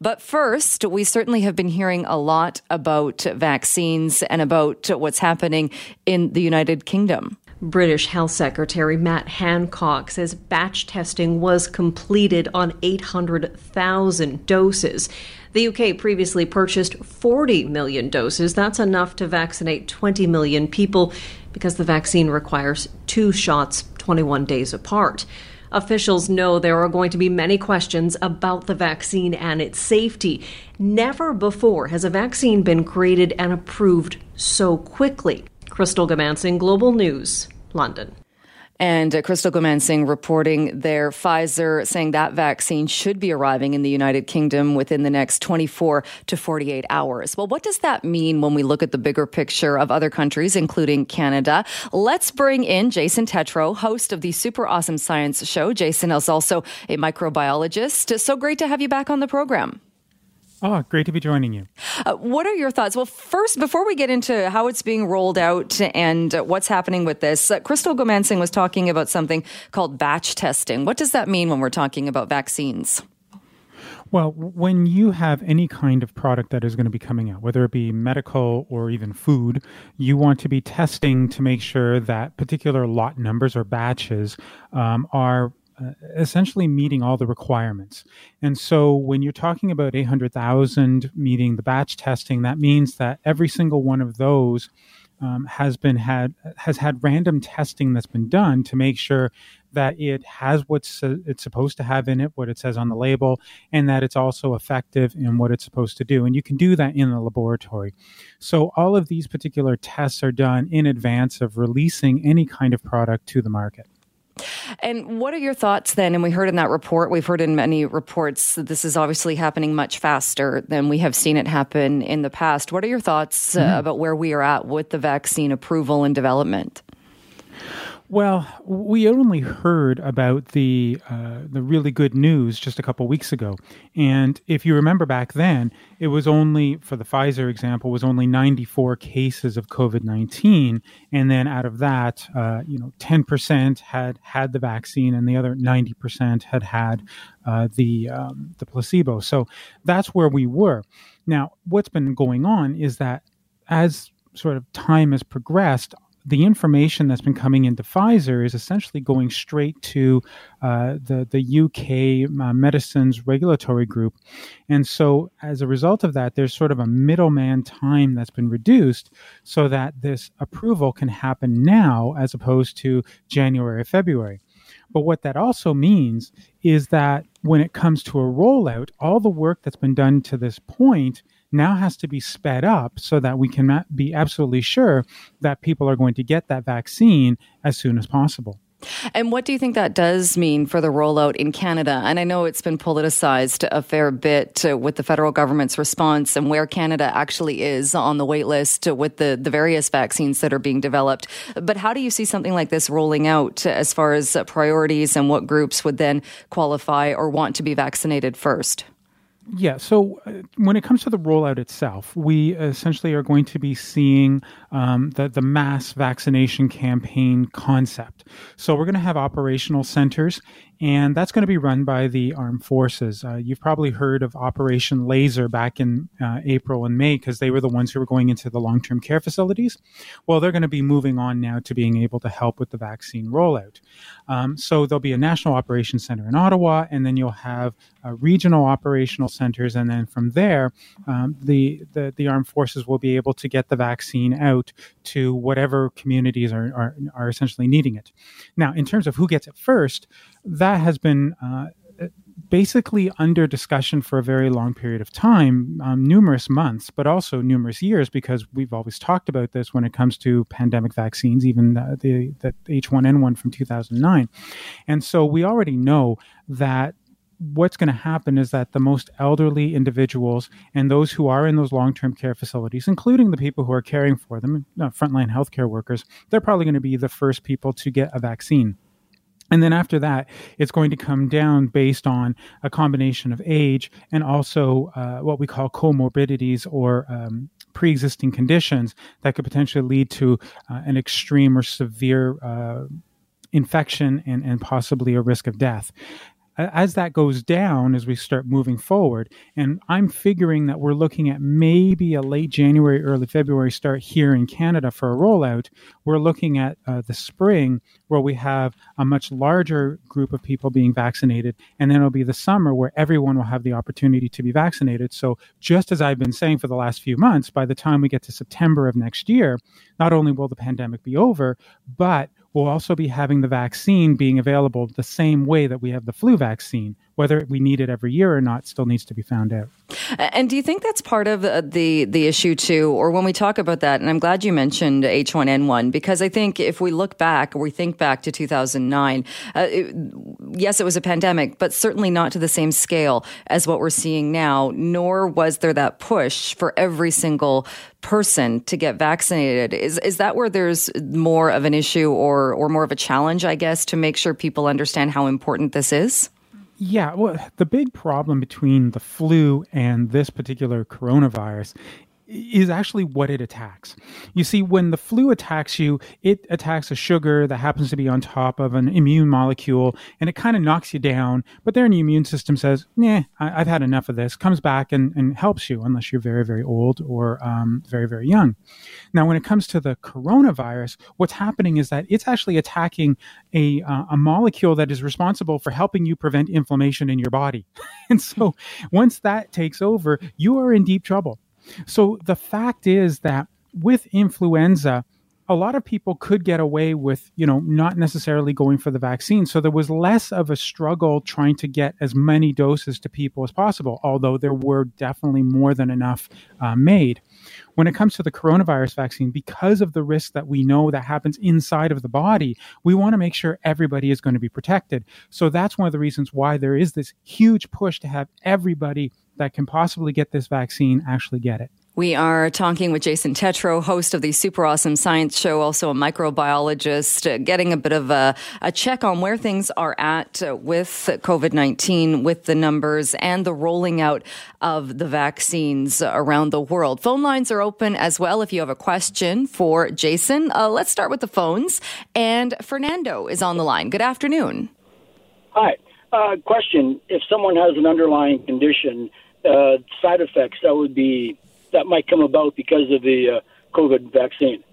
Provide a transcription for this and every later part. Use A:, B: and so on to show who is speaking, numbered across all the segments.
A: But first, we certainly have been hearing a lot about vaccines and about what's happening in the United Kingdom.
B: British Health Secretary Matt Hancock says batch testing was completed on 800,000 doses. The UK previously purchased 40 million doses. That's enough to vaccinate 20 million people because the vaccine requires two shots 21 days apart. Officials know there are going to be many questions about the vaccine and its safety. Never before has a vaccine been created and approved so quickly. Crystal Goomansingh, Global News, London.
A: And uh, Crystal Goomansingh reporting there, Pfizer saying that vaccine should be arriving in the United Kingdom within the next 24 to 48 hours. Well, what does that mean when we look at the bigger picture of other countries, including Canada? Let's bring in Jason Tetro, host of the Super Awesome Science Show. Jason is also a microbiologist. So great to have you back on the program.
C: Oh, great to be joining you.
A: Uh, what are your thoughts? Well, first, before we get into how it's being rolled out and uh, what's happening with this, uh, Crystal Goomansingh was talking about something called batch testing. What does that mean when we're talking about vaccines?
C: Well, when you have any kind of product that is going to be coming out, whether it be medical or even food, you want to be testing to make sure that particular lot numbers or batches um, are uh, essentially meeting all the requirements. And so when you're talking about 800,000 meeting the batch testing, that means that every single one of those um, has been had has had random testing that's been done to make sure that it has what's uh, it's supposed to have in it, what it says on the label, and that it's also effective in what it's supposed to do. And you can do that in the laboratory. So all of these particular tests are done in advance of releasing any kind of product to the market.
A: And what are your thoughts then? And we heard in that report, we've heard in many reports that this is obviously happening much faster than we have seen it happen in the past. What are your thoughts uh, mm-hmm. about where we are at with the vaccine approval and development?
C: Well, we only heard about the uh, the really good news just a couple weeks ago, and if you remember back then, it was only for the Pfizer example was only 94 cases of COVID 19, and then out of that, uh, you know, 10 percent had had the vaccine, and the other 90 percent had had uh, the um, the placebo. So that's where we were. Now, what's been going on is that as sort of time has progressed, the information that's been coming into Pfizer is essentially going straight to uh, the the UK uh, medicines regulatory group, and so as a result of that, there's sort of a middleman time that's been reduced, so that this approval can happen now as opposed to January or February. But what that also means is that when it comes to a rollout, all the work that's been done to this point now has to be sped up so that we can be absolutely sure that people are going to get that vaccine as soon as possible.
A: And what do you think that does mean for the rollout in Canada? And I know it's been politicized a fair bit uh, with the federal government's response and where Canada actually is on the wait list with the, the various vaccines that are being developed. But how do you see something like this rolling out as far as priorities and what groups would then qualify or want to be vaccinated first?
C: Yeah. So uh, when it comes to the rollout itself, we essentially are going to be seeing um, the the mass vaccination campaign concept. So we're going to have operational centers, and that's going to be run by the armed forces. Uh, you've probably heard of Operation Laser back in uh, April and May because they were the ones who were going into the long term care facilities. Well, they're going to be moving on now to being able to help with the vaccine rollout. Um, so there'll be a national operations center in Ottawa, and then you'll have uh, regional operational centers, and then from there, um, the, the the armed forces will be able to get the vaccine out to whatever communities are are, are essentially needing it. Now, in terms of who gets it first, that has been uh, basically under discussion for a very long period of time, um, numerous months, but also numerous years, because we've always talked about this when it comes to pandemic vaccines, even the, the, the H1N1 from 2009. And so we already know that what's going to happen is that the most elderly individuals and those who are in those long-term care facilities, including the people who are caring for them, uh, frontline healthcare workers, they're probably going to be the first people to get a vaccine. And then after that, it's going to come down based on a combination of age and also uh, what we call comorbidities or um, pre existing conditions that could potentially lead to uh, an extreme or severe uh, infection and, and possibly a risk of death. As that goes down, as we start moving forward, and I'm figuring that we're looking at maybe a late January, early February start here in Canada for a rollout. We're looking at uh, the spring where we have a much larger group of people being vaccinated, and then it'll be the summer where everyone will have the opportunity to be vaccinated. So, just as I've been saying for the last few months, by the time we get to September of next year, not only will the pandemic be over, but we'll also be having the vaccine being available the same way that we have the flu vaccine. Whether we need it every year or not still needs to be found out.
A: And do you think that's part of the the issue too, or when we talk about that? And I'm glad you mentioned H1N1 because I think if we look back, or we think back to 2009, uh, it, yes, it was a pandemic, but certainly not to the same scale as what we're seeing now. Nor was there that push for every single person to get vaccinated. Is is that where there's more of an issue or or more of a challenge, I guess, to make sure people understand how important this is?
C: Yeah, well, the big problem between the flu and this particular coronavirus is actually what it attacks. You see, when the flu attacks you, it attacks a sugar that happens to be on top of an immune molecule and it kind of knocks you down. But then the immune system says, nah, I- have had enough of this, comes back and, and helps you, unless you're very, very old or um, very, very young. Now, when it comes to the coronavirus, what's happening is that it's actually attacking a, uh, a molecule that is responsible for helping you prevent inflammation in your body. and so once that takes over, you are in deep trouble so the fact is that with influenza, a lot of people could get away with, you know, not necessarily going for the vaccine. So there was less of a struggle trying to get as many doses to people as possible, although there were definitely more than enough uh, made. When it comes to the coronavirus vaccine, because of the risk that we know that happens inside of the body, we want to make sure everybody is going to be protected. So that's one of the reasons why there is this huge push to have everybody that can possibly get this vaccine actually get it.
A: We are talking with Jason Tetro, host of the Super Awesome Science Show, also a microbiologist, uh, getting a bit of a, a, check on where things are at uh, with COVID 19, with the numbers and the rolling out of the vaccines around the world. Phone lines are open as well if you have a question for Jason. Uh, let's start with the phones. And Fernando is on the line. Good afternoon.
D: Hi. Uh, question If someone has an underlying condition, uh, side effects that would be that might come about because of the uh, COVID vaccine.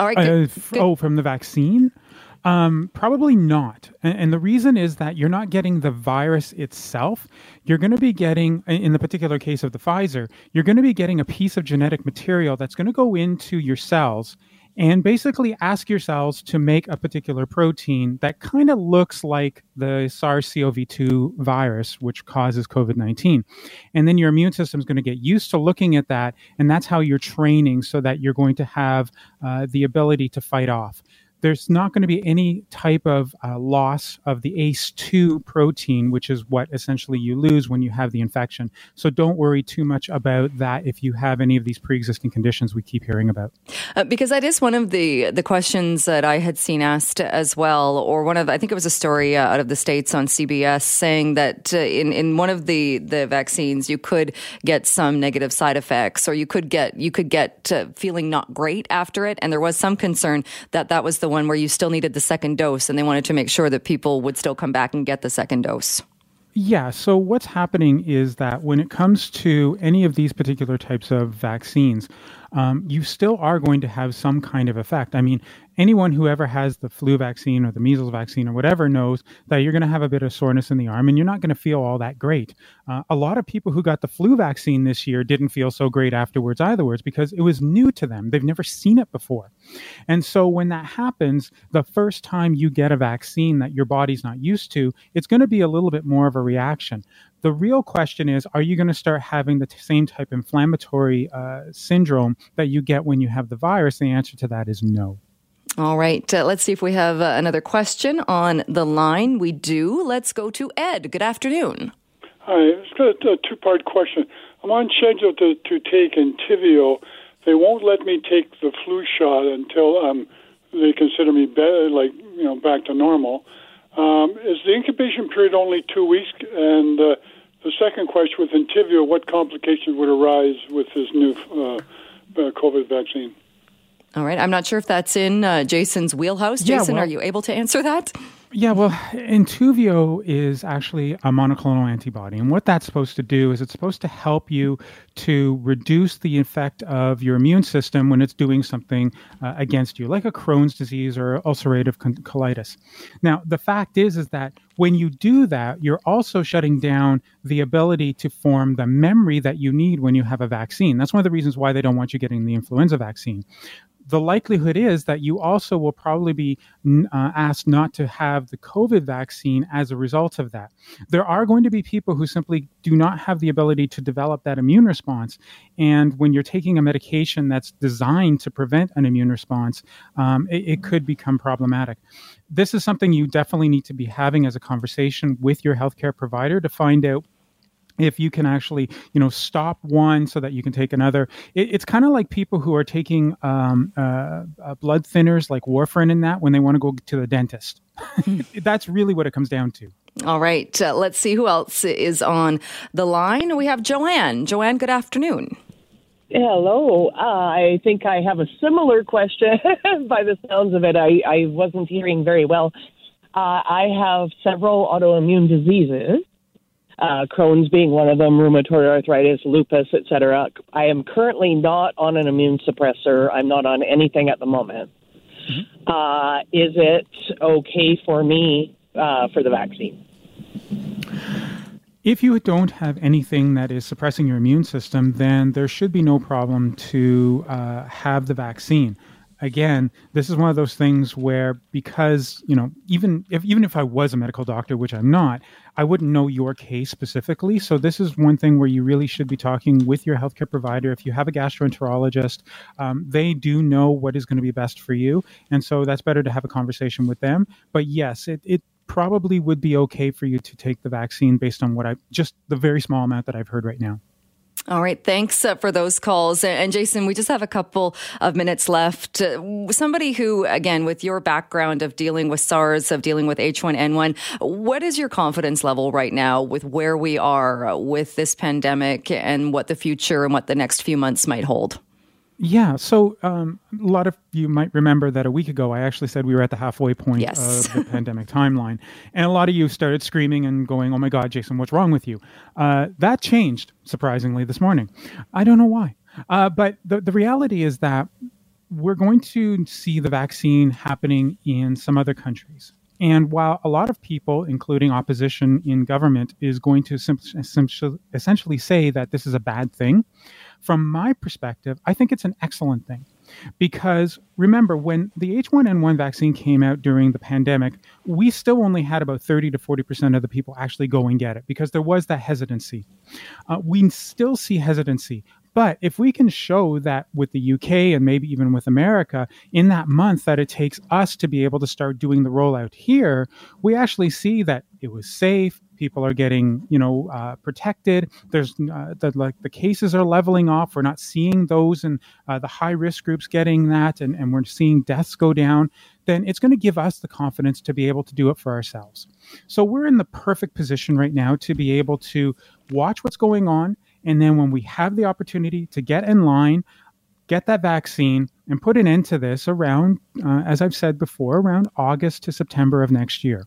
A: All right. Good,
C: uh, good. Oh, from the vaccine? Um, probably not. And, and, the reason is that you're not getting the virus itself. You're going to be getting, in the particular case of the Pfizer, you're going to be getting a piece of genetic material that's going to go into your cells and basically ask yourselves to make a particular protein that kind of looks like the SARS CoV 2 virus, which causes COVID 19. And then your immune system is going to get used to looking at that. And that's how you're training so that you're going to have uh, the ability to fight off there's not going to be any type of uh, loss of the ACE2 protein, which is what essentially you lose when you have the infection. So don't worry too much about that if you have any of these pre-existing conditions we keep hearing about.
A: Uh, because that is one of the the questions that I had seen asked as well, or one of I think it was a story uh, out of the states on CBS saying that uh, in in one of the the vaccines you could get some negative side effects, or you could get you could get uh, feeling not great after it, and there was some concern that that was the one where you still needed the second dose and they wanted to make sure that people would still come back and get the second dose.
C: Yeah. So, what's happening is that when it comes to any of these particular types of vaccines, um, you still are going to have some kind of effect. I mean, anyone who ever has the flu vaccine or the measles vaccine or whatever knows that you're going to have a bit of soreness in the arm and you're not going to feel all that great. Uh, a lot of people who got the flu vaccine this year didn't feel so great afterwards either, because it was new to them. They've never seen it before. And so when that happens, the first time you get a vaccine that your body's not used to, it's going to be a little bit more of a reaction. The real question is are you going to start having the t- same type of inflammatory uh, syndrome that you get when you have the virus? The answer to that is no.
A: All right. Uh, let's see if we have uh, another question on the line. We do. Let's go to Ed. Good afternoon.
E: Hi. It's got a two part question. I'm on schedule to, to take Entyvio. They won't let me take the flu shot until um, they consider me better, like, you know, back to normal. Um, is the incubation period only two weeks? And uh, the second question with Entyvio, what complications would arise with this new uh, uh, COVID vaccine?
A: All right. I'm not sure if that's in uh, Jason's wheelhouse. Jason, yeah, well, are you able to answer that?
C: Yeah, well, Entyvio is actually a monoclonal antibody. And what that's supposed to do is it's supposed to help you to reduce the effect of your immune system when it's doing something uh, against you, like a Crohn's disease or ulcerative colitis. Now, the fact is, is that when you do that, you're also shutting down the ability to form the memory that you need when you have a vaccine. That's one of the reasons why they don't want you getting the influenza vaccine the likelihood is that you also will probably be uh, asked not to have the COVID vaccine as a result of that. There are going to be people who simply do not have the ability to develop that immune response. And when you're taking a medication that's designed to prevent an immune response, um, it, it could become problematic. This is something you definitely need to be having as a conversation with your healthcare provider to find out if you can actually you know stop one so that you can take another it, it's kind of like people who are taking um, uh, uh, blood thinners like warfarin and that when they want to go to the dentist hmm. that's really what it comes down to
A: all right uh, let's see who else is on the line we have joanne joanne good afternoon
F: Hello. Uh, I think I have a similar question by the sounds of it. I, I wasn't hearing very well. Uh, I have several autoimmune diseases uh, Crohn's being one of them, rheumatoid arthritis, lupus, etc. I am currently not on an immune suppressor. I'm not on anything at the moment. Mm-hmm. Uh, is it okay for me uh, for the vaccine?
C: If you don't have anything that is suppressing your immune system, then there should be no problem to uh, have the vaccine again, this is one of those things where because you know even if even if I was a medical doctor, which I'm not, I wouldn't know your case specifically. So this is one thing where you really should be talking with your healthcare provider. If you have a gastroenterologist, um, they do know what is going to be best for you, and so that's better to have a conversation with them. But yes, it, it probably would be okay for you to take the vaccine based on what I just the very small amount that I've heard right now.
A: All right. Thanks uh, for those calls. And Jason, we just have a couple of minutes left. Uh, somebody who, again, with your background of dealing with SARS, of dealing with H1N1, what is your confidence level right now with where we are with this pandemic and what the future and what the next few months might hold?
C: Yeah. So um, a lot of you might remember that a week ago I actually said we were at the halfway point yes. of the pandemic timeline. And a lot of you started screaming and going, oh my God, Jason, what's wrong with you? Uh, that changed, surprisingly, this morning. I don't know why. Uh, but the, the reality is that we're going to see the vaccine happening in some other countries. And while a lot of people, including opposition in government, is going to essentially say that this is a bad thing, from my perspective, I think it's an excellent thing. Because remember, when the H1N1 vaccine came out during the pandemic, we still only had about 30 to 40% of the people actually go and get it because there was that hesitancy. Uh, we still see hesitancy. But if we can show that with the UK and maybe even with America, in that month that it takes us to be able to start doing the rollout here, we actually see that it was safe, people are getting you know uh, protected. There's uh, the like the cases are leveling off. We're not seeing those and uh, the high risk groups getting that and, and we're seeing deaths go down then it's going to give us the confidence to be able to do it for ourselves. So we're in the perfect position right now to be able to watch what's going on and then when we have the opportunity to get in line get that vaccine and put an end to this around uh, as i've said before around august to september of next year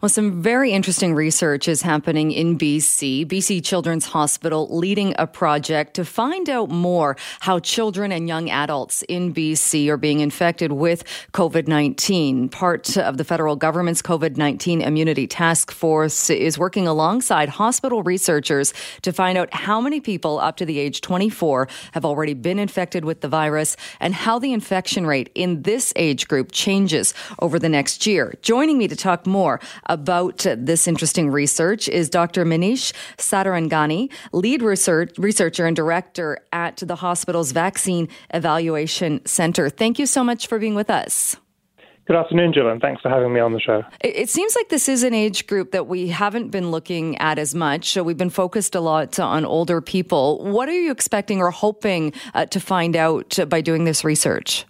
A: well, some very interesting research is happening in BC. BC Children's Hospital leading a project to find out more how children and young adults in BC are being infected with COVID 19. Part of the federal government's COVID 19 immunity task force is working alongside hospital researchers to find out how many people up to the age 24 have already been infected with the virus and how the infection rate in this age group changes over the next year. Joining me to talk more about this interesting research is Dr. Manish Sadarangani, lead research, researcher and director at the hospital's Vaccine Evaluation Center. Thank you so much for being with us.
G: Good afternoon, Jill, and thanks for having me on the show.
A: It, seems like this is an age group that we haven't been looking at as much. So we've been focused a lot on older people. What are you expecting or hoping uh, to find out by doing this research?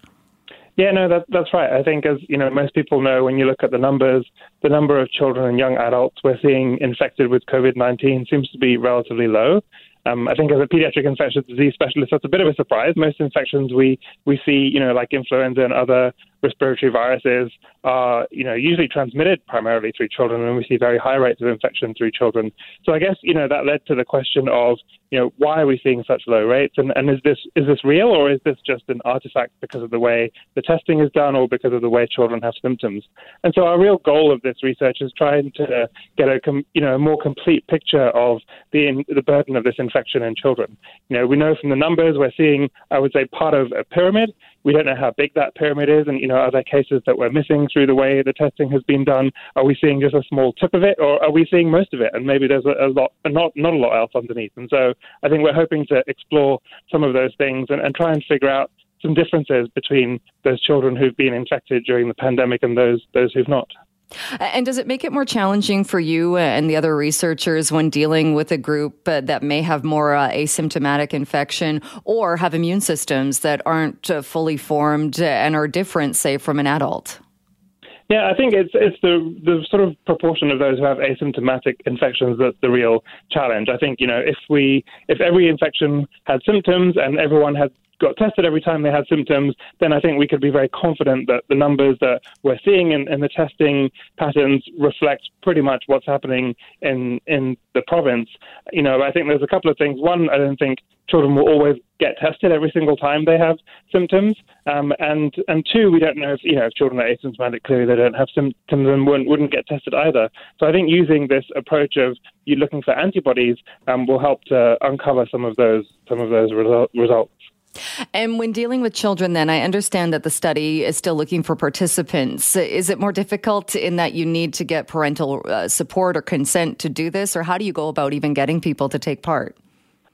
G: Yeah, no, that, that's right. I think, as you know, most people know, when you look at the numbers, the number of children and young adults we're seeing infected with COVID-19 seems to be relatively low. Um, I think as a pediatric infectious disease specialist, that's a bit of a surprise. Most infections we, we see, you know, like influenza and other respiratory viruses are, you know, usually transmitted primarily through children, and we see very high rates of infection through children. So I guess, you know, that led to the question of, you know, why are we seeing such low rates, and, and is this is this real or is this just an artifact because of the way the testing is done or because of the way children have symptoms? And so our real goal of this research is trying to get a, you know, a more complete picture of the the burden of this infection in children. You know, we know from the numbers we're seeing, I would say, part of a pyramid. We don't know how big that pyramid is, and you know, are there cases that we're missing through the way the testing has been done? Are we seeing just a small tip of it, or are we seeing most of it? And maybe there's a, a lot, not not a lot else underneath. And so, I think we're hoping to explore some of those things and, and try and figure out some differences between those children who've been infected during the pandemic and those those who've not.
A: And does it make it more challenging for you and the other researchers when dealing with a group uh, that may have more uh, asymptomatic infection or have immune systems that aren't uh, fully formed and are different, say, from an adult?
G: Yeah, I think it's it's the the sort of proportion of those who have asymptomatic infections that's the real challenge. I think you know if we if every infection had symptoms and everyone had got tested every time they had symptoms, then I think we could be very confident that the numbers that we're seeing in, in the testing patterns reflect pretty much what's happening in in the province. You know, I think there's a couple of things. One, I don't think children will always get tested every single time they have symptoms, um, and and two, we don't know if you know if children are asymptomatic. Clearly, they don't have symptoms and wouldn't, wouldn't get tested either. So I think using this approach of you looking for antibodies um, will help to uncover some of those some of those result, results.
A: And when dealing with children, then I understand that the study is still looking for participants. Is it more difficult in that you need to get parental uh, support or consent to do this, or how do you go about even getting people to take part?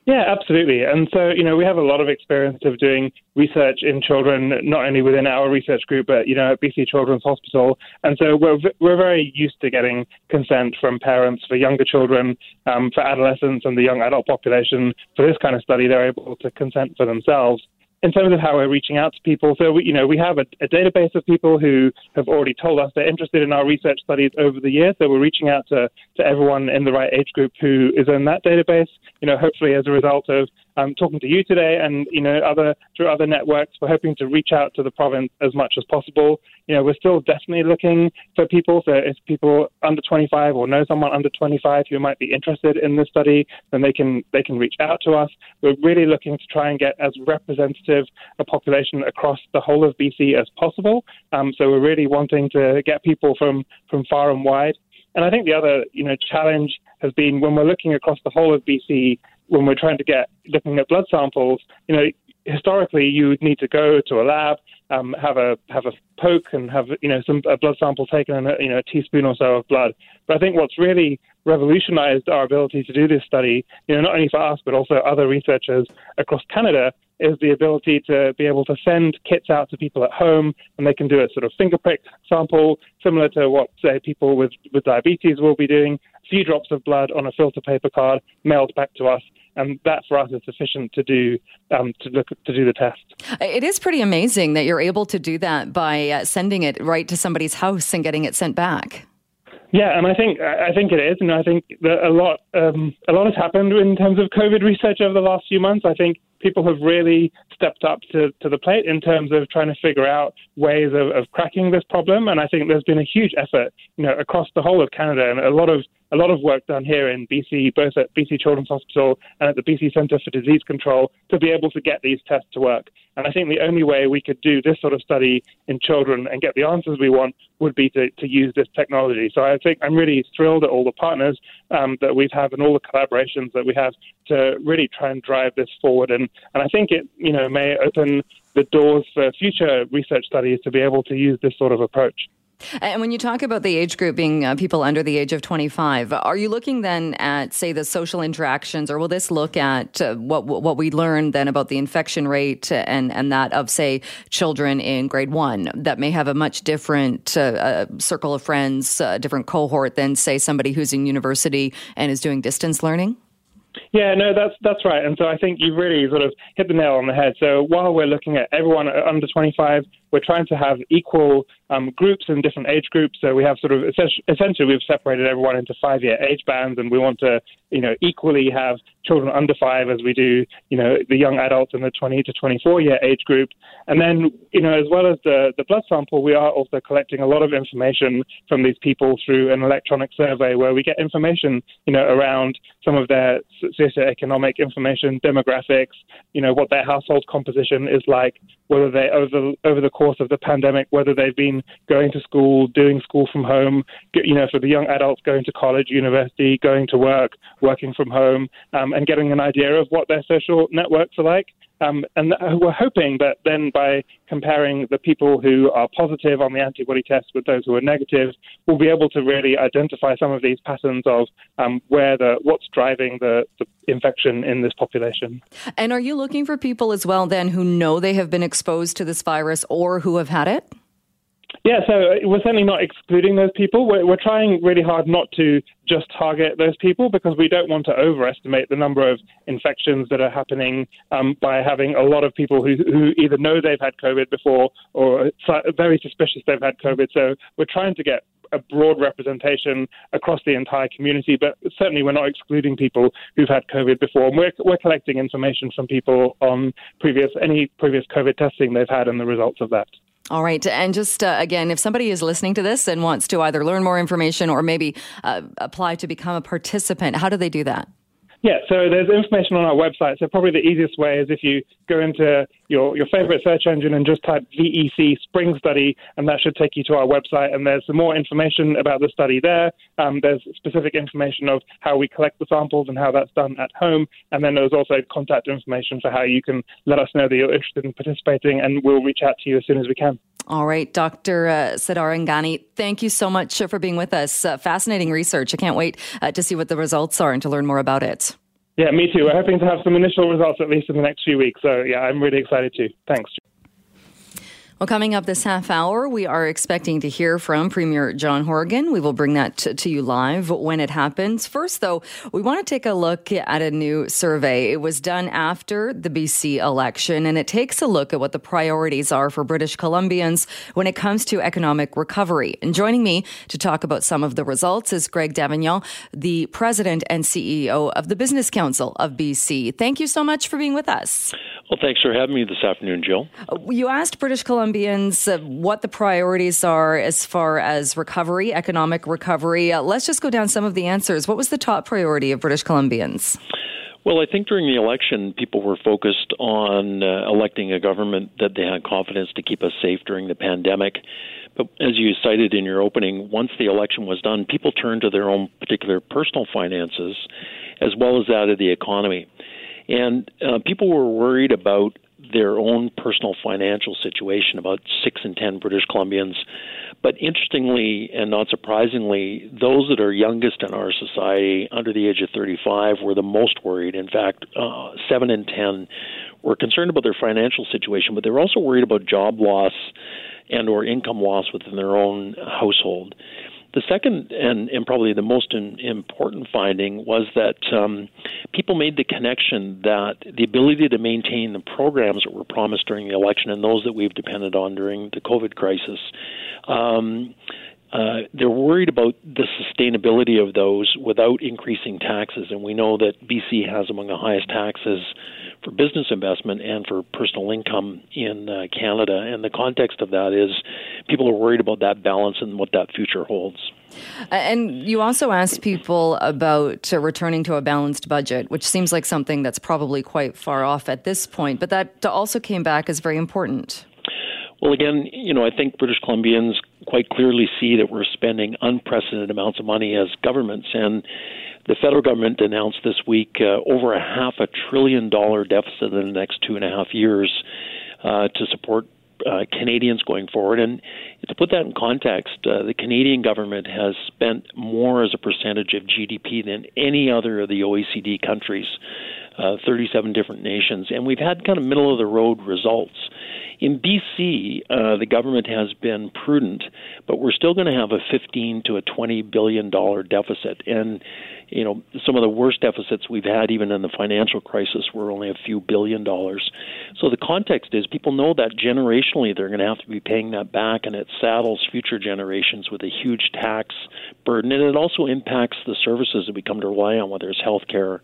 G: Yeah, absolutely. And so, you know, we have a lot of experience of doing research in children, not only within our research group, but, you know, at BC Children's Hospital. And so we're, we're very used to getting consent from parents for younger children, um, for adolescents and the young adult population. For this kind of study, they're able to consent for themselves in terms of how we're reaching out to people, so we, you know we have a, a, database of people who have already told us they're interested in our research studies over the years. So we're reaching out to, to everyone in the right age group who is in that database. You know, hopefully as a result of um, talking to you today and you know other through other networks, we're hoping to reach out to the province as much as possible. You know, we're still definitely looking for people. So if people under 25 or know someone under 25 who might be interested in this study, then they can they can reach out to us. We're really looking to try and get as representative a population across the whole of BC as possible. Um, so we're really wanting to get people from from far and wide. And I think the other, you know, challenge has been when we're looking across the whole of BC, when we're trying to get looking at blood samples, you know, historically you would need to go to a lab, um, have a have a poke, and have you know some a blood sample taken and a, you know a teaspoon or so of blood. But I think what's really revolutionized our ability to do this study, you know, not only for us but also other researchers across Canada, is the ability to be able to send kits out to people at home and they can do a sort of finger prick sample, similar to what, say, people with, with diabetes will be doing, a few drops of blood on a filter paper card mailed back to us. And that for us is sufficient to do um, to look to do the test.
A: It is pretty amazing that you're able to do that by uh, sending it right to somebody's house and getting it sent back.
G: Yeah, and I think I think it is, and I think that a lot um, a lot has happened in terms of COVID research over the last few months. I think people have really stepped up to, to the plate in terms of trying to figure out ways of, of cracking this problem. And I think there's been a huge effort, you know, across the whole of Canada and a lot of a lot of work done here in BC, both at BC Children's Hospital and at the BC Centre for Disease Control, to be able to get these tests to work. And I think the only way we could do this sort of study in children and get the answers we want would be to, to use this technology. So I think I'm really thrilled at all the partners um, that we have had and all the collaborations that we have to really try and drive this forward. And, and I think it, you know, may open the doors for future research studies to be able to use this sort of approach.
A: And when you talk about the age group being uh, people under the age of 25, are you looking then at, say, the social interactions, or will this look at uh, what what we learned then about the infection rate and and that of, say, children in grade one that may have a much different uh, uh circle of friends, uh, different cohort than, say, somebody who's in university and is doing distance learning?
G: Yeah, no, that's that's right. And so I think you've really sort of hit the nail on the head. So while we're looking at everyone under 25, we're trying to have equal um, groups and different age groups. So we have sort of essentially we've separated everyone into five-year age bands, and we want to you know equally have children under five as we do you know the young adults in the 20 to 24 year age group. And then you know as well as the the blood sample, we are also collecting a lot of information from these people through an electronic survey where we get information you know around some of their socioeconomic information, demographics, you know what their household composition is like, whether they over over the course of the pandemic, whether they've been going to school, doing school from home, you know, for the young adults going to college, university, going to work, working from home, um, and getting an idea of what their social networks are like. Um, and we're hoping that then by comparing the people who are positive on the antibody test with those who are negative, we'll be able to really identify some of these patterns of um, where the what's driving the, the infection in this population.
A: And are you looking for people as well then who know they have been exposed to this virus or who have had it?
G: Yeah, so uh, we're certainly not excluding those people. We're, we're trying really hard not to just target those people because we don't want to overestimate the number of infections that are happening um, by having a lot of people who, who either know they've had COVID before or are very suspicious they've had COVID. So we're trying to get a broad representation across the entire community, but certainly we're not excluding people who've had COVID before. And we're, we're collecting information from people on previous any previous COVID testing they've had and the results of that.
A: All right. And just uh, again, if somebody is listening to this and wants to either learn more information or maybe uh, apply to become a participant, how do they do that?
G: Yeah, so there's information on our website. So probably the easiest way is if you go into your, your favorite search engine and just type VEC Spring Study, and that should take you to our website. And there's some more information about the study there. Um, there's specific information of how we collect the samples and how that's done at home. And then there's also contact information for how you can let us know that you're interested in participating, and we'll reach out to you as soon as we can.
A: All right, Dr. Uh, thank you so much for being with us. Uh, fascinating research. I can't wait uh, to see what the results are and to learn more about it.
G: Yeah, me too. We're hoping to have some initial results at least in the next few weeks. So, yeah, I'm really excited too. Thanks.
A: Well, coming up this half hour, we are expecting to hear from Premier John Horgan. We will bring that to, to, you live when it happens. First, though, we want to take a look at a new survey. It was done after the BC election, and it takes a look at what the priorities are for British Columbians when it comes to economic recovery. And joining me to talk about some of the results is Greg D'Avignon, the president and CEO of the Business Council of BC. Thank you so much for being with us.
H: Well, thanks for having me this afternoon, Jill.
A: Uh, you asked British Columbians uh, what the priorities are as far as recovery, economic recovery. Uh, let's just go down some of the answers. What was the top priority of British Columbians?
H: Well, I think during the election, people were focused on uh, electing a government that they had confidence to keep us safe during the pandemic. But as you cited in your opening, once the election was done, people turned to their own particular personal finances as well as that of the economy. And uh, people were worried about their own personal financial situation, about six in ten British Columbians. But interestingly and not surprisingly, those that are youngest in our society, under the age of 35, were the most worried. In fact, uh, seven in ten were concerned about their financial situation, but they were also worried about job loss and or income loss within their own household. The second and, and probably the most in, important finding was that um, people made the connection that the ability to maintain the programs that were promised during the election and those that we've depended on during the COVID crisis. Um, uh, they're worried about the sustainability of those without increasing taxes, and we know that BC has among the highest taxes for business investment and for personal income in uh, Canada. And the context of that is people are worried about that balance and what that future holds.
A: And you also asked people about uh, returning to a balanced budget, which seems like something that's probably quite far off at this point, but that also came back as very important.
H: Well, again, you know, I think British Columbians quite clearly see that we're spending unprecedented amounts of money as governments, and the federal government announced this week uh, over a half a trillion dollar deficit in the next two and a half years uh, to support uh, Canadians going forward. And to put that in context, uh, the Canadian government has spent more as a percentage of GDP than any other of the OECD countries, uh, 37 different nations. And we've had kind of middle of the road results. In BC, uh, the government has been prudent, but we're still going to have a 15 to a 20 billion dollar deficit. And you know, some of the worst deficits we've had, even in the financial crisis, were only a few billion dollars. So the context is people know that generationally they're going to have to be paying that back, and it saddles future generations with a huge tax burden, and it also impacts the services that we come to rely on, whether it's healthcare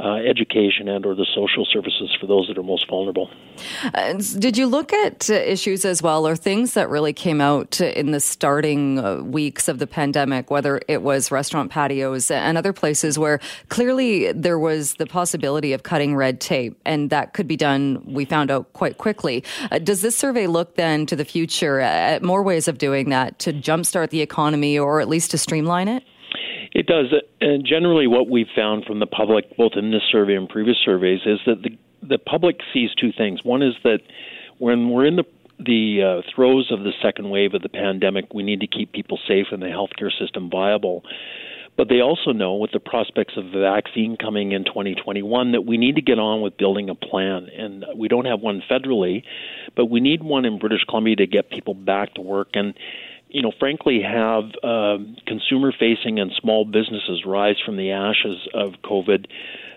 H: uh, education and or the social services for those that are most vulnerable.
A: Uh, did you look at uh, issues as well or things that really came out in the starting uh, weeks of the pandemic whether it was restaurant patios and other places where clearly there was the possibility of cutting red tape and that could be done we found out quite quickly uh, does this survey look then to the future at more ways of doing that to jumpstart the economy or at least to streamline it
H: it does. And generally, what we've found from the public, both in this survey and previous surveys, is that the, the public sees two things. One is that when we're in the the uh, throes of the second wave of the pandemic, we need to keep people safe and the healthcare system viable. But they also know, with the prospects of the vaccine coming in 2021, that we need to get on with building a plan. And we don't have one federally, but we need one in British Columbia to get people back to work. And you know, frankly, have uh, consumer facing and small businesses rise from the ashes of COVID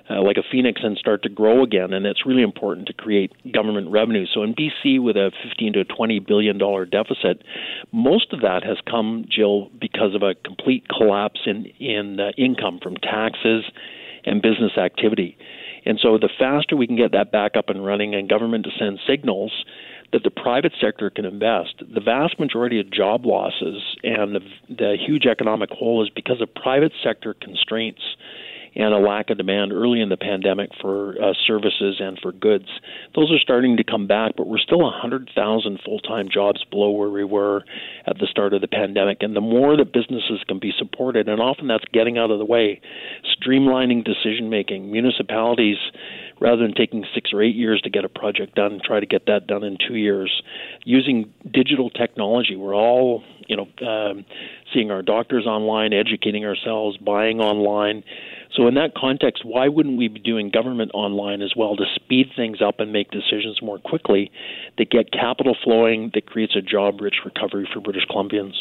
H: uh, like a phoenix and start to grow again. And it's really important to create government revenue. So in BC, with a 15 to 20 billion dollar deficit, most of that has come, Jill, because of a complete collapse in in uh, income from taxes and business activity. And so the faster we can get that back up and running and government to send signals that the private sector can invest. The vast majority of job losses and the, the huge economic hole is because of private sector constraints and a lack of demand early in the pandemic for uh, services and for goods. Those are starting to come back, but we're still 100,000 full time jobs below where we were at the start of the pandemic. And the more that businesses can be supported, and often that's getting out of the way, streamlining decision making, municipalities rather than taking six or eight years to get a project done, try to get that done in two years. Using digital technology, we're all you know um, seeing our doctors online, educating ourselves, buying online. So in that context, why wouldn't we be doing government online as well to speed things up and make decisions more quickly, that get capital flowing, that creates a job-rich recovery for British Columbians?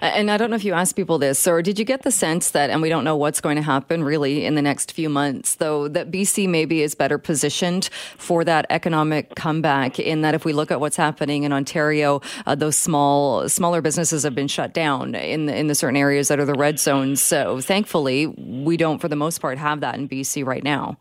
A: And I don't know if you asked people this, or did you get the sense that, and we don't know what's going to happen really in the next few months, though, that BC maybe is better positioned for that economic comeback in that if we look at what's happening in Ontario, uh, those small, smaller businesses have been shut down in the, in the certain areas that are the red zones. So thankfully, we don't, for the most part, have that in BC right now.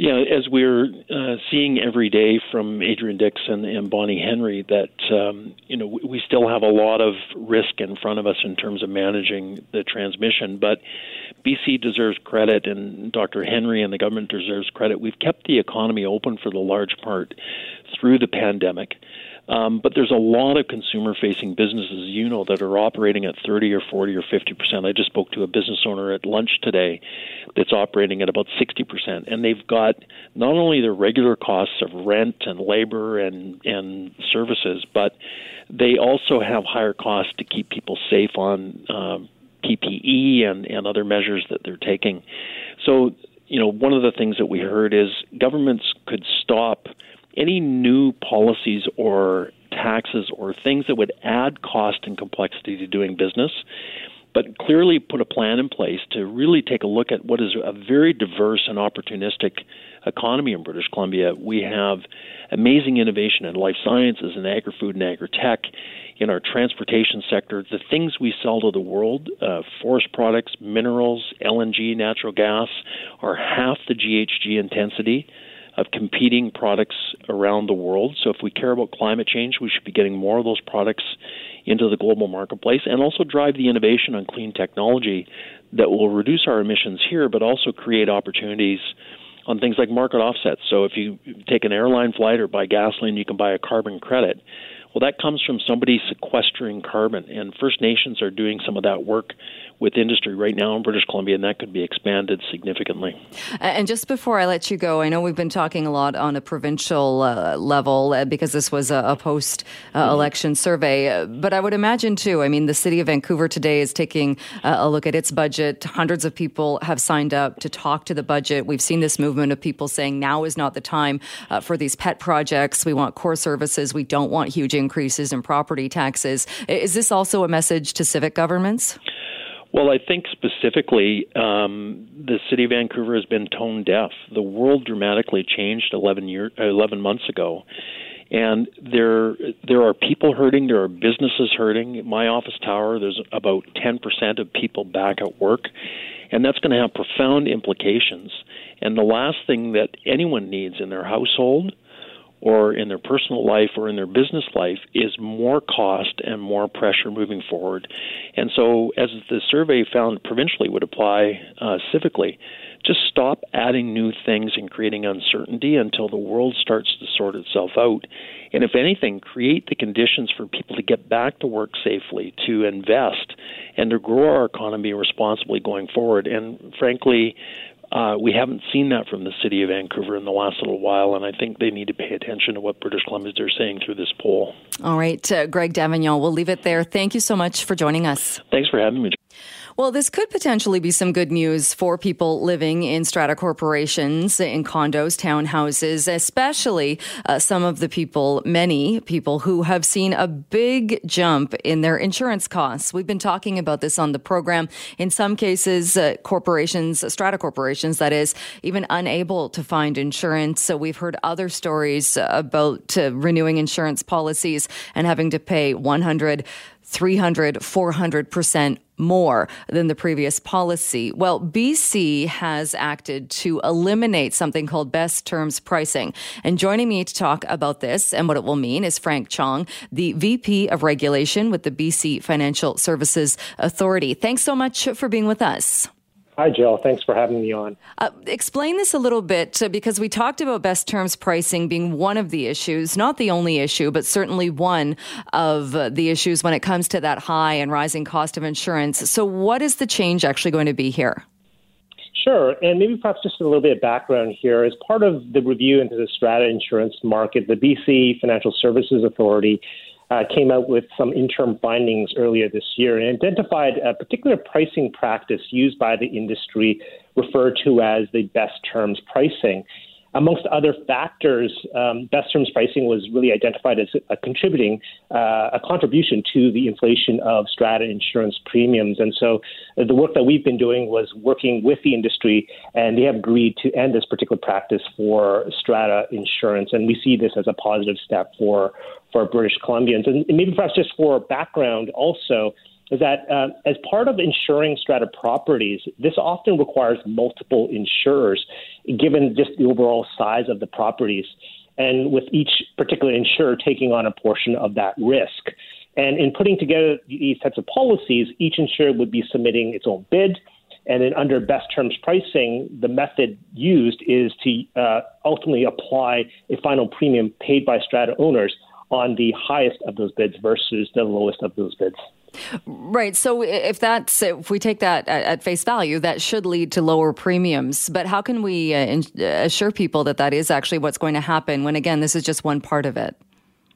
H: Yeah, as we're uh, seeing every day from Adrian Dix and, and Bonnie Henry, that um, you know we still have a lot of risk in front of us in terms of managing the transmission. But BC deserves credit, and Dr. Henry and the government deserves credit. We've kept the economy open for the large part through the pandemic. Um, but there's a lot of consumer facing businesses, you know, that are operating at 30 or 40 or 50 percent. I just spoke to a business owner at lunch today that's operating at about 60 percent. And they've got not only their regular costs of rent and labor and, and services, but they also have higher costs to keep people safe on um, PPE and, and other measures that they're taking. So, you know, one of the things that we heard is governments could stop any new policies or taxes or things that would add cost and complexity to doing business, but clearly put a plan in place to really take a look at what is a very diverse and opportunistic economy in British Columbia. We have amazing innovation in life sciences and agri food and agri tech. In our transportation sector, the things we sell to the world, uh, forest products, minerals, LNG, natural gas, are half the GHG intensity of competing products around the world. So, if we care about climate change, we should be getting more of those products into the global marketplace and also drive the innovation on clean technology that will reduce our emissions here, but also create opportunities on things like market offsets. So, if you take an airline flight or buy gasoline, you can buy a carbon credit. Well, that comes from somebody sequestering carbon, and First Nations are doing some of that work with industry right now in British Columbia, and that could be expanded significantly.
A: And just before I let you go, I know we've been talking a lot on a provincial uh, level uh, because this was a, a post uh, election mm-hmm. survey, but I would imagine too. I mean, the city of Vancouver today is taking uh, a look at its budget. Hundreds of people have signed up to talk to the budget. We've seen this movement of people saying now is not the time uh, for these pet projects. We want core services. We don't want huge increases in property taxes. Is this also a message to civic governments?
H: Well, I think specifically um, the city of Vancouver has been tone deaf. The world dramatically changed 11 year, 11 months ago, and there there are people hurting, there are businesses hurting. My office tower, there's about 10% of people back at work, and that's going to have profound implications. And the last thing that anyone needs in their household or in their personal life or in their business life is more cost and more pressure moving forward. And so, as the survey found provincially would apply uh, civically, just stop adding new things and creating uncertainty until the world starts to sort itself out. And if anything, create the conditions for people to get back to work safely, to invest, and to grow our economy responsibly going forward. And frankly, uh, we haven't seen that from the city of Vancouver in the last little while, and I think they need to pay attention to what British Columbians are saying through this poll.
A: All right, uh, Greg D'Avignon, we'll leave it there. Thank you so much for joining us.
H: Thanks for having me.
A: Well, this could potentially be some good news for people living in strata corporations, in condos, townhouses, especially uh, some of the people, many people who have seen a big jump in their insurance costs. We've been talking about this on the program. In some cases, uh, corporations, strata corporations, that is, even unable to find insurance. So we've heard other stories about uh, renewing insurance policies and having to pay 100 300, 400% more than the previous policy. Well, BC has acted to eliminate something called best terms pricing. And joining me to talk about this and what it will mean is Frank Chong, the VP of Regulation with the BC Financial Services Authority. Thanks so much for being with us.
I: Hi, Jill. Thanks for having me on.
A: Uh, explain this a little bit uh, because we talked about best terms pricing being one of the issues, not the only issue, but certainly one of uh, the issues when it comes to that high and rising cost of insurance. So, what is the change actually going to be here?
I: Sure. And maybe perhaps just a little bit of background here. As part of the review into the strata insurance market, the BC Financial Services Authority uh, came out with some interim findings earlier this year and identified a particular pricing practice used by the industry referred to as the best terms pricing. Amongst other factors, um, best terms pricing was really identified as a contributing uh, a contribution to the inflation of strata insurance premiums. And so, uh, the work that we've been doing was working with the industry, and they have agreed to end this particular practice for strata insurance. And we see this as a positive step for for British Columbians. And maybe perhaps just for background also, is that uh, as part of insuring strata properties, this often requires multiple insurers, given just the overall size of the properties, and with each particular insurer taking on a portion of that risk. And in putting together these types of policies, each insurer would be submitting its own bid. And then under best terms pricing, the method used is to uh, ultimately apply a final premium paid by strata owners on the highest of those bids versus the lowest of those bids.
A: Right. So if that's if we take that at, face value, that should lead to lower premiums. But how can we uh, uh, assure people that that is actually what's going to happen? When again, this is just one part of it.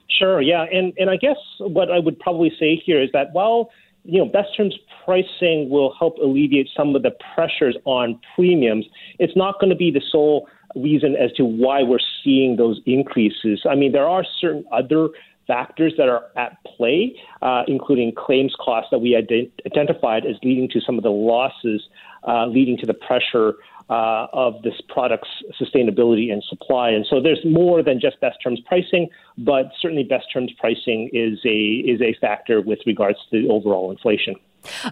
I: Sure. Yeah. And and I guess what I would probably say here is that while you know best terms pricing will help alleviate some of the pressures on premiums, it's not going to be the sole reason as to why we're seeing those increases. I mean, there are certain other factors that are at play, uh, including claims costs that we ident- identified as leading to some of the losses, uh, leading to the pressure uh, of this product's sustainability and supply. And so there's more than just best terms pricing, but certainly best terms pricing is a is a factor with regards to overall inflation.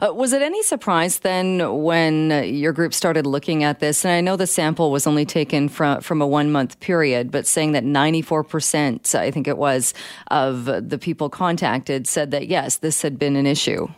A: Uh, was it any surprise then when your group started looking at this? And I know the sample was only taken from from a one month period, but saying that ninety four percent, I think it was, of the people contacted said that yes, this had been an issue.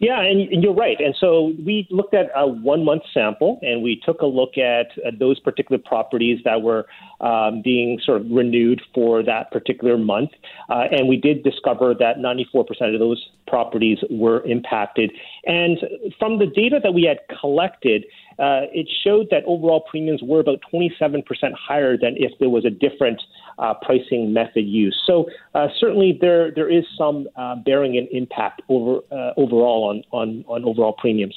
I: Yeah, and, and, you're right. And so we looked at a one month sample and we took a look at uh, those particular properties that were um, being sort of renewed for that particular month. Uh, and we did discover that 94% of those properties were impacted. And from the data that we had collected, uh, it showed that overall premiums were about 27% higher than if there was a different uh, pricing method used. So uh, certainly there there is some uh, bearing and impact over uh, overall on, on, on overall premiums.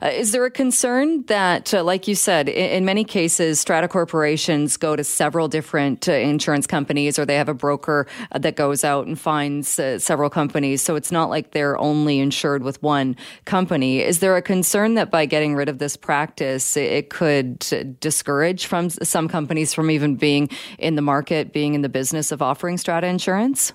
A: Uh, is there a concern that, uh, like you said, in, in, many cases, strata corporations go to several different uh, insurance companies or they have a broker uh, that goes out and finds uh, several companies? So it's not like they're only insured with one company. Is there a concern that by getting rid of this practice, it could discourage from some companies from even being in the market, being in the business of offering strata insurance?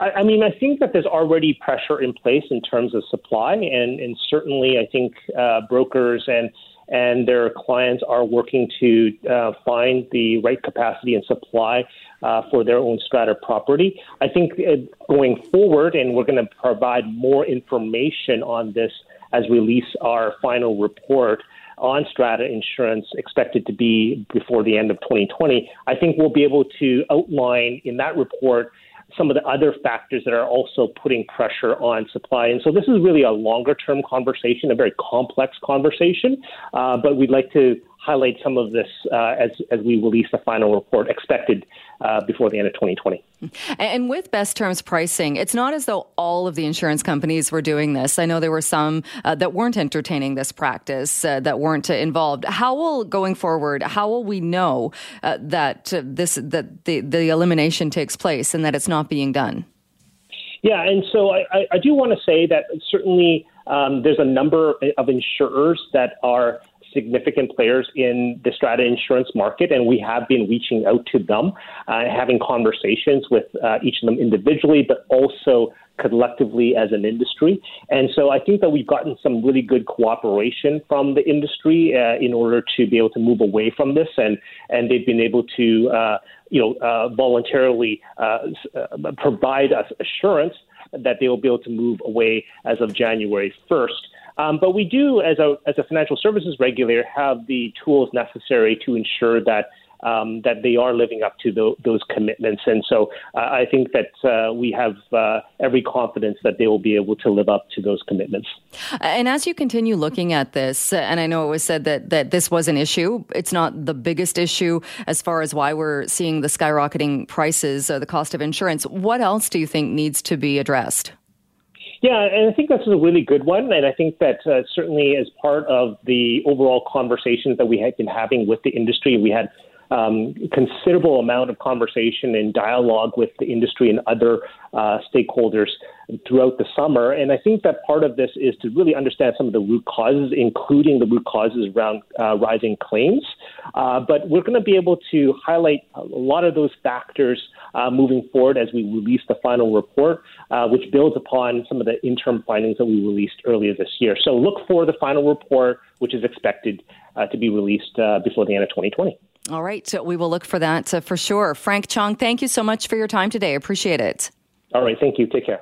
I: I, I mean, I think that there's already pressure in place in terms of supply, and, and certainly I think uh, brokers and and their clients are working to uh, find the right capacity and supply uh, for their own strata property. I think uh, going forward, and we're going to provide more information on this as we release our final report on strata insurance expected to be before the end of 2020. I think we'll be able to outline in that report some of the other factors that are also putting pressure on supply. And so this is really a longer term conversation, a very complex conversation, uh, but we'd like to highlight some of this uh, as, as we release the final report expected uh, before the end of 2020.
A: And with best terms pricing, it's not as though all of the insurance companies were doing this. I know there were some uh, that weren't entertaining this practice, uh, that weren't involved. How will going forward? How will we know uh, that this that the the elimination takes place and that it's not being done?
I: Yeah, and so I, I do want to say that certainly um, there's a number of insurers that are significant players in the strata insurance market, and we have been reaching out to them, uh, having conversations with uh, each of them individually, but also collectively as an industry. And so I think that we've gotten some really good cooperation from the industry uh, in order to be able to move away from this, and and they've been able to uh, you know uh, voluntarily uh, uh, provide us assurance that they will be able to move away as of January 1st. Um, but we do, as a, as a financial services regulator, have the tools necessary to ensure that um, that they are living up to the, those commitments. And so uh, I think that uh, we have uh, every confidence that they will be able to live up to those commitments.
A: And as you continue looking at this, and I know it was said that, that this was an issue, it's not the biggest issue as far as why we're seeing the skyrocketing prices, the cost of insurance. What else do you think needs to be addressed?
I: Yeah, and I think that's a really good one. And I think that uh, certainly as part of the overall conversations that we had been having with the industry, we had um, considerable amount of conversation and dialogue with the industry and other uh, stakeholders throughout the summer. And I think that part of this is to really understand some of the root causes, including the root causes around uh, rising claims. Uh, but we're going to be able to highlight a lot of those factors uh, moving forward as we release the final report, uh, which builds upon some of the interim findings that we released earlier this year. So look for the final report, which is expected uh, to be released before the end of 2020.
A: All right. So we will look for that uh, for sure. Frank Chong, thank you so much for your time today. Appreciate it.
I: All right. Thank you. Take care.